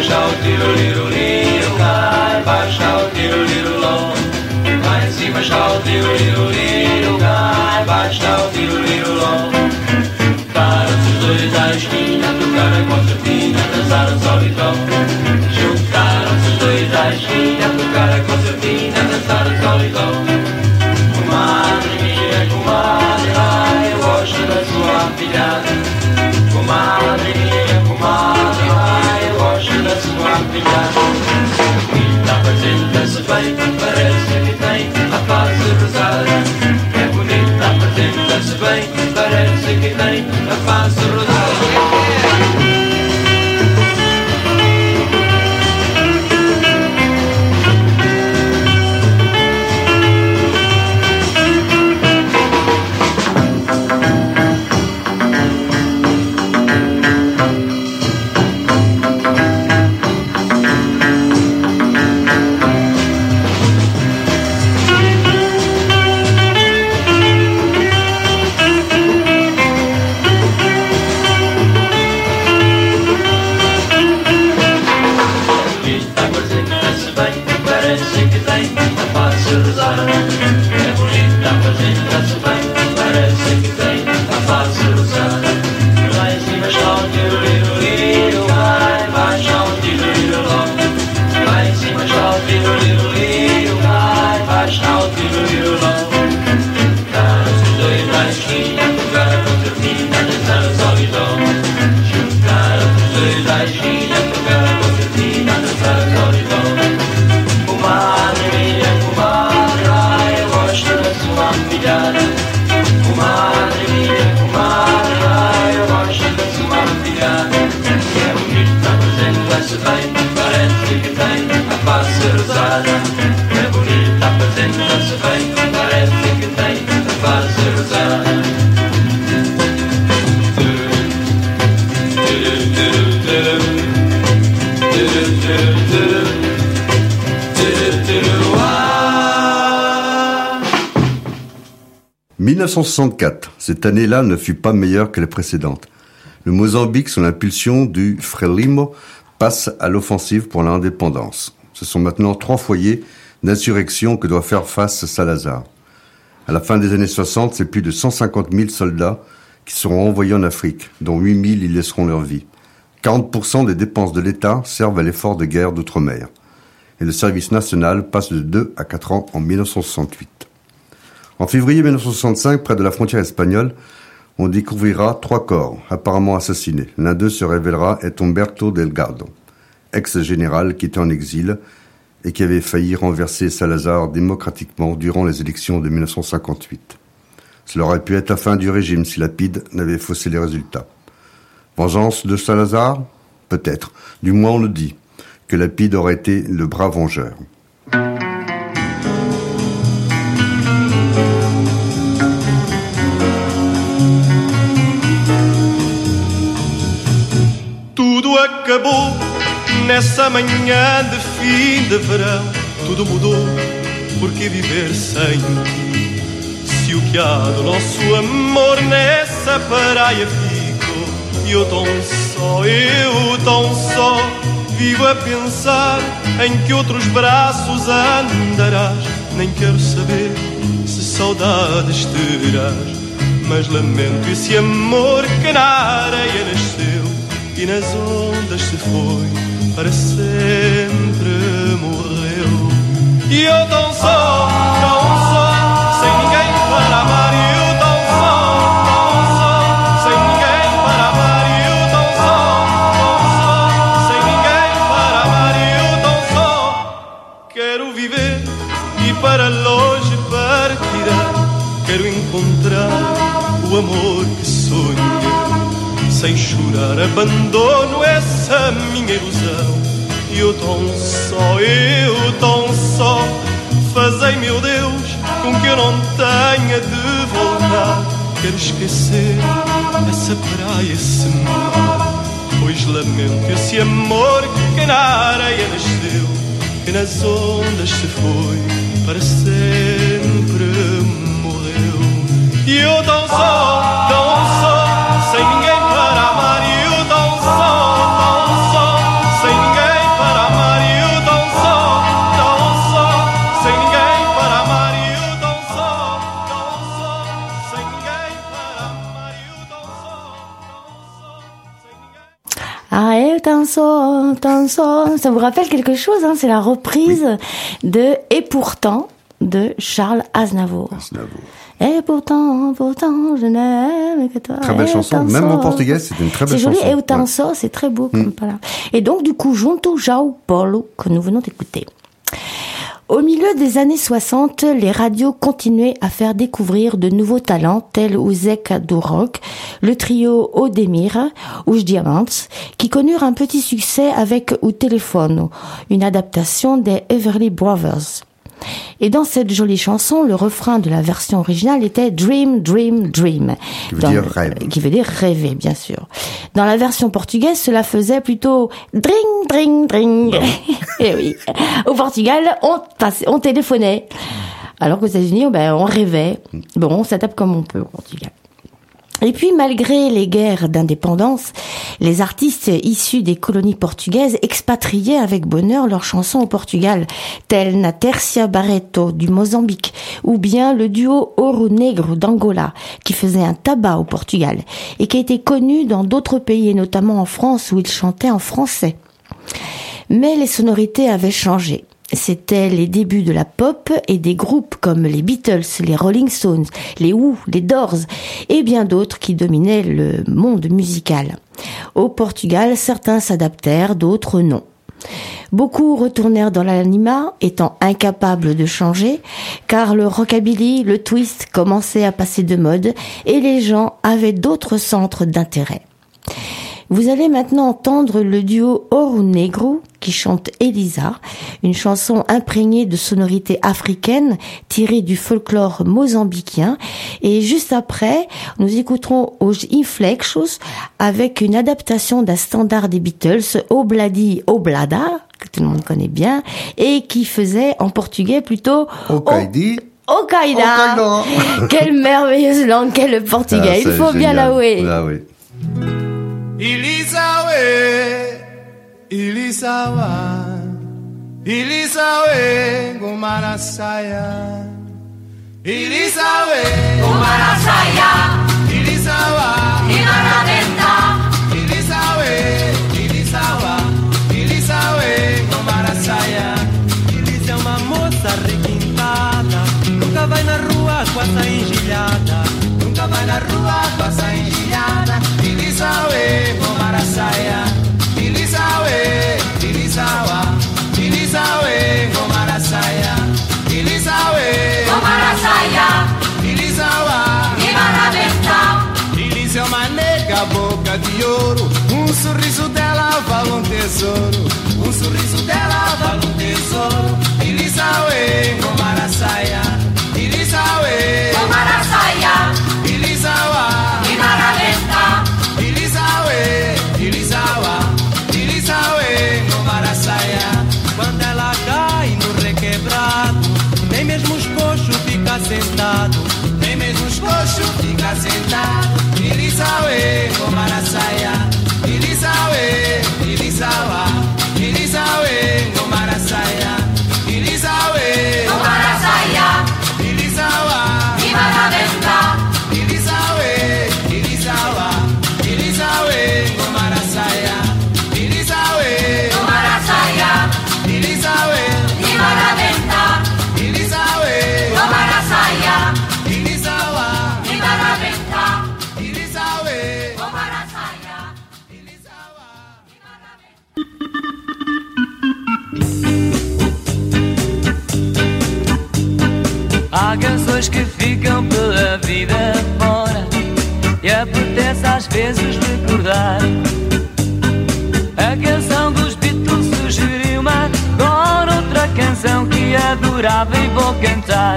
baixar o tiro, liro, liro, cai, baixar o tiro, liro, lom. Lá em cima está o tiro, liro, liro, cai, baixar o tiro, liro, lom. Param-se os dois à esquina, tocar a concertina, dançaram solitão. Juntaram-se os dois à esquina, tocar a concertina, dançaram solidão. Comadre, minha comadre, ai, eu gosto da sua filhada. brilhar. Bonita a partida-se bem, parece que tem a paz a rezar. É bonita a partida-se bem, parece que tem a paz a rodar. 1964, cette année-là ne fut pas meilleure que les précédentes. Le Mozambique, sous l'impulsion du Frelimo, passe à l'offensive pour l'indépendance. Ce sont maintenant trois foyers d'insurrection que doit faire face Salazar. À la fin des années 60, c'est plus de 150 000 soldats qui seront envoyés en Afrique, dont 8 000 y laisseront leur vie. 40% des dépenses de l'État servent à l'effort de guerre d'outre-mer. Et le service national passe de 2 à 4 ans en 1968. En février 1965, près de la frontière espagnole, on découvrira trois corps, apparemment assassinés. L'un d'eux se révélera être Humberto Delgado, ex-général qui était en exil et qui avait failli renverser Salazar démocratiquement durant les élections de 1958. Cela aurait pu être la fin du régime si Lapide n'avait faussé les résultats. Vengeance de Salazar? Peut-être. Du moins on le dit, que Lapide aurait été le bras vengeur. Acabou nessa manhã de fim de verão. Tudo mudou, porque viver sem ti? Se o que há do nosso amor nessa praia ficou, e eu tão só, eu tão só, vivo a pensar em que outros braços andarás. Nem quero saber se saudades terás, mas lamento esse amor que na areia nasceu e nas ondas se foi, para sempre morreu. E eu tão só, tão só, sem ninguém para amar. E eu tão só, tão só, sem ninguém para amar. E eu tão só, tão só, sem ninguém para amar. E eu tão só, quero viver e para longe partirá. Quero encontrar o amor que sonhei sem chorar abandono essa minha ilusão. E eu tão só, eu tão só, fazei meu Deus com que eu não tenha de voltar. Quero esquecer essa praia, esse mar, pois lamento esse amor que na areia nasceu, que nas ondas se foi, para sempre morreu. E eu tão só, tão so, tant so. Ça vous rappelle quelque chose hein C'est la reprise de Et pourtant de Charles Aznavour. Et pourtant, pourtant, je n'aime que toi. Très belle chanson. Même en portugais, c'est une très belle C'est joli. chanson. Et Ouais. c'est très beau. Comme Mm. voilà. Et donc, du coup, Junto Jao Paulo, que nous venons d'écouter. Au milieu des années 60, les radios continuaient à faire découvrir de nouveaux talents tels Uzek do Rock, le trio Odemir, Os Diamants, qui connurent un petit succès avec O Telefono, une adaptation des Everly Brothers. Et dans cette jolie chanson, le refrain de la version originale était Dream, Dream, Dream. Qui veut Dans- dire rêve. Qui veut dire rêver, bien sûr. Dans la version portugaise, cela faisait plutôt Dring, Dring, Dring. Et oui. Au Portugal, on passait, on téléphonait. Alors qu'aux États-Unis, ben, on rêvait. Bon, on s'adapte comme on peut au Portugal. Et puis, malgré les guerres d'indépendance, les artistes issus des colonies portugaises expatriaient avec bonheur leurs chansons au Portugal, tels Natercia Barreto du Mozambique, ou bien le duo Ouro Negro d'Angola, qui faisait un tabac au Portugal, et qui a été connu dans d'autres pays, notamment en France, où ils chantaient en français. Mais les sonorités avaient changé. C'était les débuts de la pop et des groupes comme les Beatles, les Rolling Stones, les Who, les Doors et bien d'autres qui dominaient le monde musical. Au Portugal, certains s'adaptèrent, d'autres non. Beaucoup retournèrent dans l'anima, étant incapables de changer, car le rockabilly, le twist commençaient à passer de mode et les gens avaient d'autres centres d'intérêt. Vous allez maintenant entendre le duo Ouro Negro qui chante Elisa, une chanson imprégnée de sonorités africaines tirée du folklore mozambiquien. Et juste après, nous écouterons Os Inflexos avec une adaptation d'un standard des Beatles, Obladi Oblada, que tout le monde connaît bien, et qui faisait en portugais plutôt Okaidi. Okaida. Quelle merveilleuse langue qu'est le portugais. Ah, Il faut bien l'avouer. Ilisawe, Ilisawa, Ilisawe, Gomarasaya, Ilisawe, Gomarasaya, Ilisawa, Inaradenta, Ilisawe, Ilisawa, Ilisawe, Gomarasaya. Elisa é uma moça requintada. Nunca vai na rua com a saia engilhada Nunca vai na rua com a saia engilhada. Ilisawe, Gomarasaya, Ilisawe, Ilisawa, Ilisawe, Gomarasaya, Ilisawe, Gomarasaya, Ilisawa, Inaradenta. Elisa é uma nega, boca de ouro. Um sorriso dela vale um tesouro. Um sorriso dela vale um tesouro. Elisaue, Gomarasaya. bukatzen da Irizabe, komara zaia Irizabe, irizabe vida fora E apetece às vezes recordar A canção dos Beatles sugeriu-me agora outra canção que adorava e vou cantar.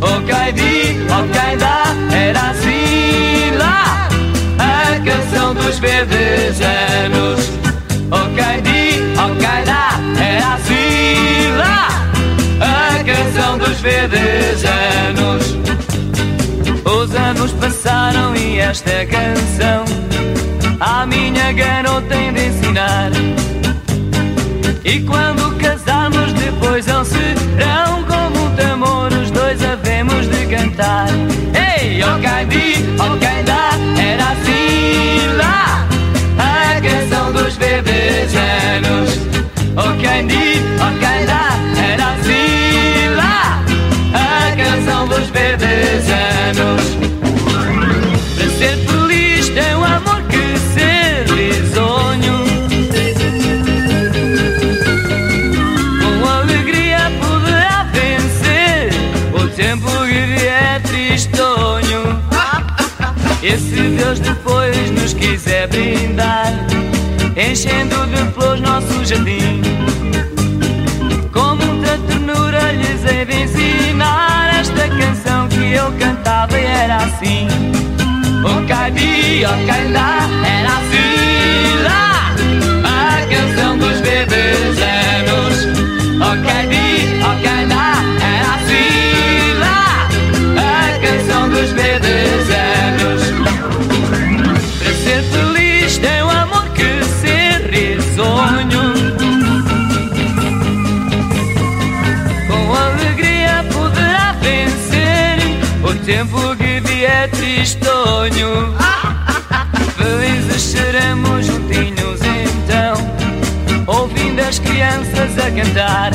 Ok di, ok dá, era assim lá. A canção dos verdes anos Ok di, ok dá, era assim lá. A canção dos verdes anos anos passaram e esta canção à minha garota tem de ensinar. E quando casarmos depois eles serão como um tambor, os dois havemos de cantar. Ei, hey, oh quem di, oh dá, era assim lá. A canção dos bebês anos. Ok, di, dá, era assim lá, a canção dos bebês anos. E se Deus depois nos quiser brindar, enchendo de flores nosso jardim, com muita ternura lhes hei de ensinar esta canção que eu cantava e era assim. O caibi, o caindá, era assim tempo que vier tristonho. Felizes seremos juntinhos então, ouvindo as crianças a cantar.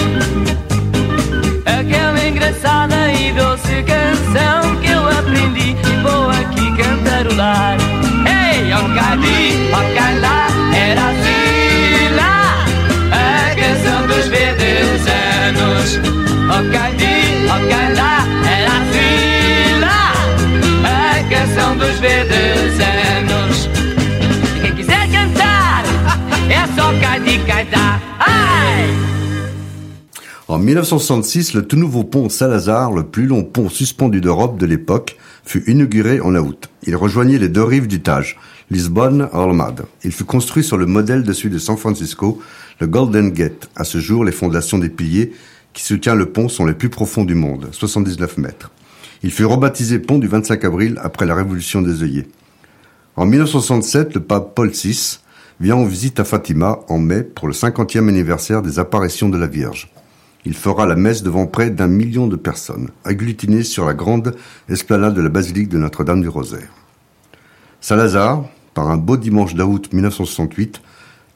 Aquela engraçada e doce canção que eu aprendi e vou aqui cantarolar. Ei, ó Cadi, ó Calá, era assim lá, a canção dos verdes anos. Ó Cadi, ó En 1966, le tout nouveau pont Salazar, le plus long pont suspendu d'Europe de l'époque, fut inauguré en août. Il rejoignait les deux rives du Tage, Lisbonne et Almada. Il fut construit sur le modèle de celui de San Francisco, le Golden Gate. À ce jour, les fondations des piliers qui soutiennent le pont sont les plus profonds du monde, 79 mètres. Il fut rebaptisé pont du 25 avril après la révolution des œillets. En 1967, le pape Paul VI vient en visite à Fatima en mai pour le 50e anniversaire des apparitions de la Vierge. Il fera la messe devant près d'un million de personnes, agglutinées sur la grande esplanade de la basilique de Notre-Dame du Rosaire. Salazar, par un beau dimanche d'août 1968,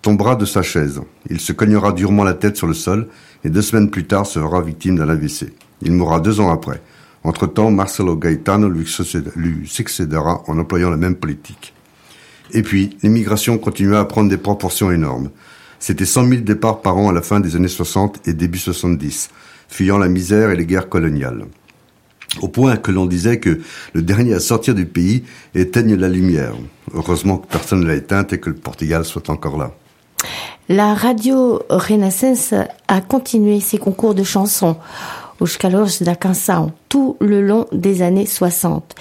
tombera de sa chaise. Il se cognera durement la tête sur le sol et deux semaines plus tard se fera victime d'un AVC. Il mourra deux ans après. Entre-temps, Marcelo Gaetano lui succédera en employant la même politique. Et puis, l'immigration continua à prendre des proportions énormes. C'était 100 000 départs par an à la fin des années 60 et début 70, fuyant la misère et les guerres coloniales. Au point que l'on disait que le dernier à sortir du pays éteigne la lumière. Heureusement que personne ne l'a éteinte et que le Portugal soit encore là. La radio Renaissance a continué ses concours de chansons Os Calors da Canção tout le long des années 60.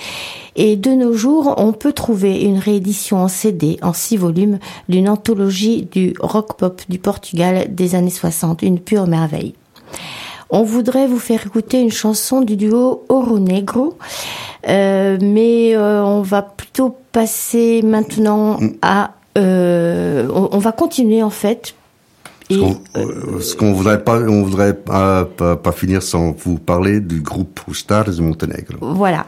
Et de nos jours, on peut trouver une réédition en CD, en six volumes, d'une anthologie du rock-pop du Portugal des années 60, une pure merveille. On voudrait vous faire écouter une chanson du duo Oro Negro, euh, mais euh, on va plutôt passer maintenant à... euh, on, on va continuer en fait. Et, On- euh, ce qu'on voudrait pas, on voudrait pas, pas, pas finir sans vous parler du groupe Stars de Montenegro. Voilà.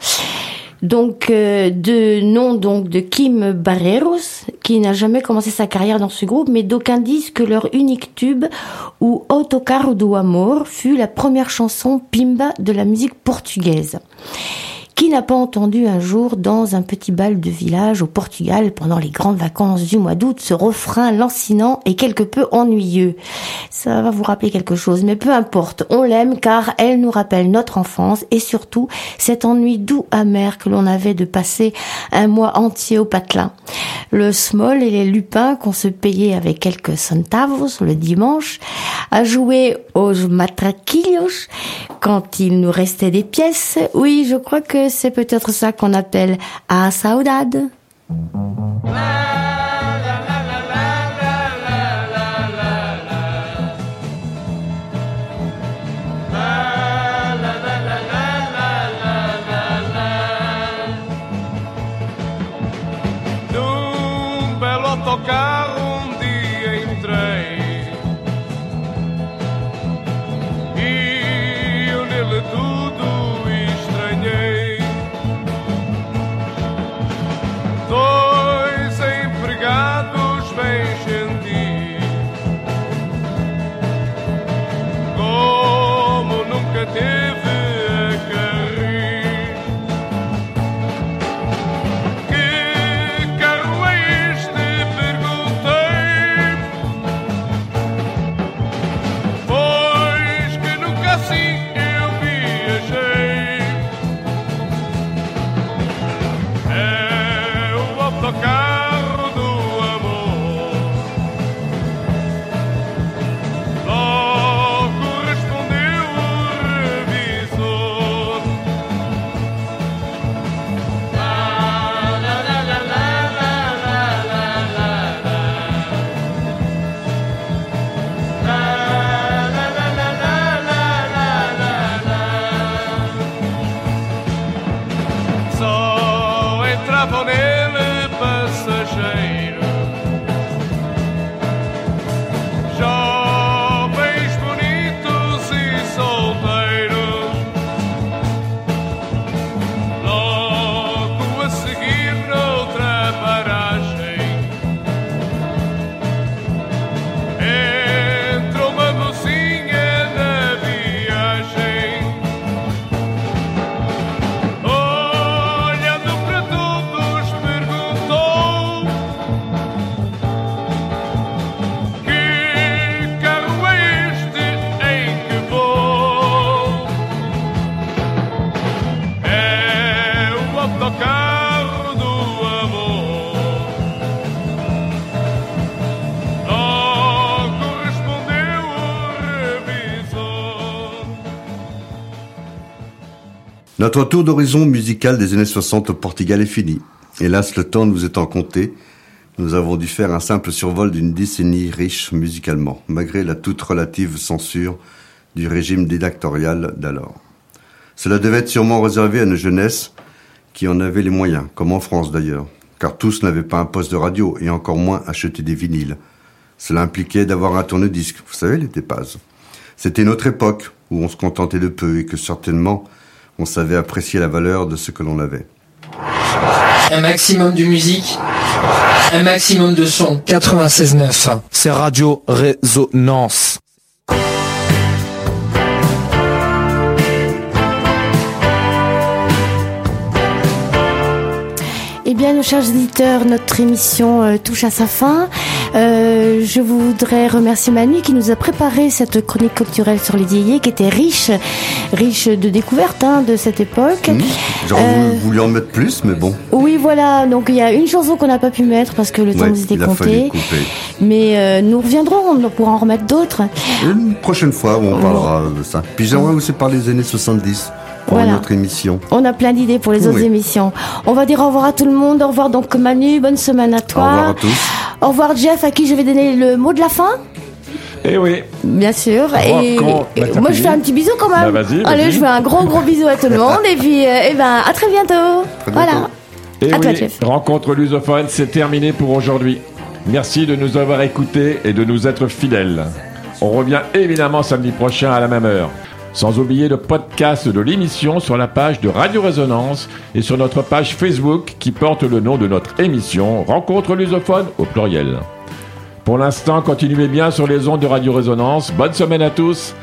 Donc, euh, de nom donc de Kim Barreiros, qui n'a jamais commencé sa carrière dans ce groupe, mais d'aucuns disent que leur unique tube, ou Autocarro do Amor, fut la première chanson pimba de la musique portugaise. Qui n'a pas entendu un jour dans un petit bal de village au Portugal pendant les grandes vacances du mois d'août ce refrain lancinant et quelque peu ennuyeux Ça va vous rappeler quelque chose, mais peu importe, on l'aime car elle nous rappelle notre enfance et surtout cet ennui doux amer que l'on avait de passer un mois entier au patelin. Le small et les lupins qu'on se payait avec quelques centavos le dimanche, à jouer aux matraquillos quand il nous restait des pièces. Oui, je crois que c'est peut-être ça qu'on appelle a saudade. Notre tour d'horizon musical des années 60 au Portugal est fini. Hélas, le temps nous étant compté, nous avons dû faire un simple survol d'une décennie riche musicalement, malgré la toute relative censure du régime dictatorial d'alors. Cela devait être sûrement réservé à nos jeunesses qui en avaient les moyens, comme en France d'ailleurs, car tous n'avaient pas un poste de radio et encore moins acheter des vinyles. Cela impliquait d'avoir un tourne-disque, vous savez, les tépazes. C'était notre époque où on se contentait de peu et que certainement on savait apprécier la valeur de ce que l'on avait. Un maximum de musique, un maximum de son. 96.9. C'est Radio Résonance. Eh bien, nos chers éditeurs, notre émission euh, touche à sa fin. Euh, je voudrais remercier Manu qui nous a préparé cette chronique culturelle sur les Dieyers, qui était riche, riche de découvertes hein, de cette époque. J'aurais Euh, voulu en mettre plus, mais bon. oui, voilà. Donc il y a une chanson qu'on n'a pas pu mettre parce que le temps Ouais, nous était compté. Mais euh, nous reviendrons, on pourra en remettre d'autres. Une prochaine fois où on parlera de ça. Puis j'aimerais aussi parler des années 70 pour Voilà. une autre émission. On a plein d'idées pour les autres émissions. On va dire au revoir à tout le monde. Au revoir donc Manu. Bonne semaine à toi. Au revoir à tous. Au revoir Jeff, à qui je vais donner le mot de la fin. Eh oui. Bien sûr. Et, et moi, je fais un petit bisou quand même. Bah, vas-y, Allez, vas-y. je fais un gros gros bisou à tout le monde. et puis, euh, eh ben, à très bientôt. voilà. Et À toi, oui, Jeff. rencontre lusophone, c'est terminé pour aujourd'hui. Merci de nous avoir écoutés et de nous être fidèles. On revient évidemment samedi prochain à la même heure. Sans oublier le podcast de l'émission sur la page de Radio Résonance et sur notre page Facebook qui porte le nom de notre émission Rencontre lusophone au pluriel. Pour l'instant, continuez bien sur les ondes de Radio Résonance. Bonne semaine à tous.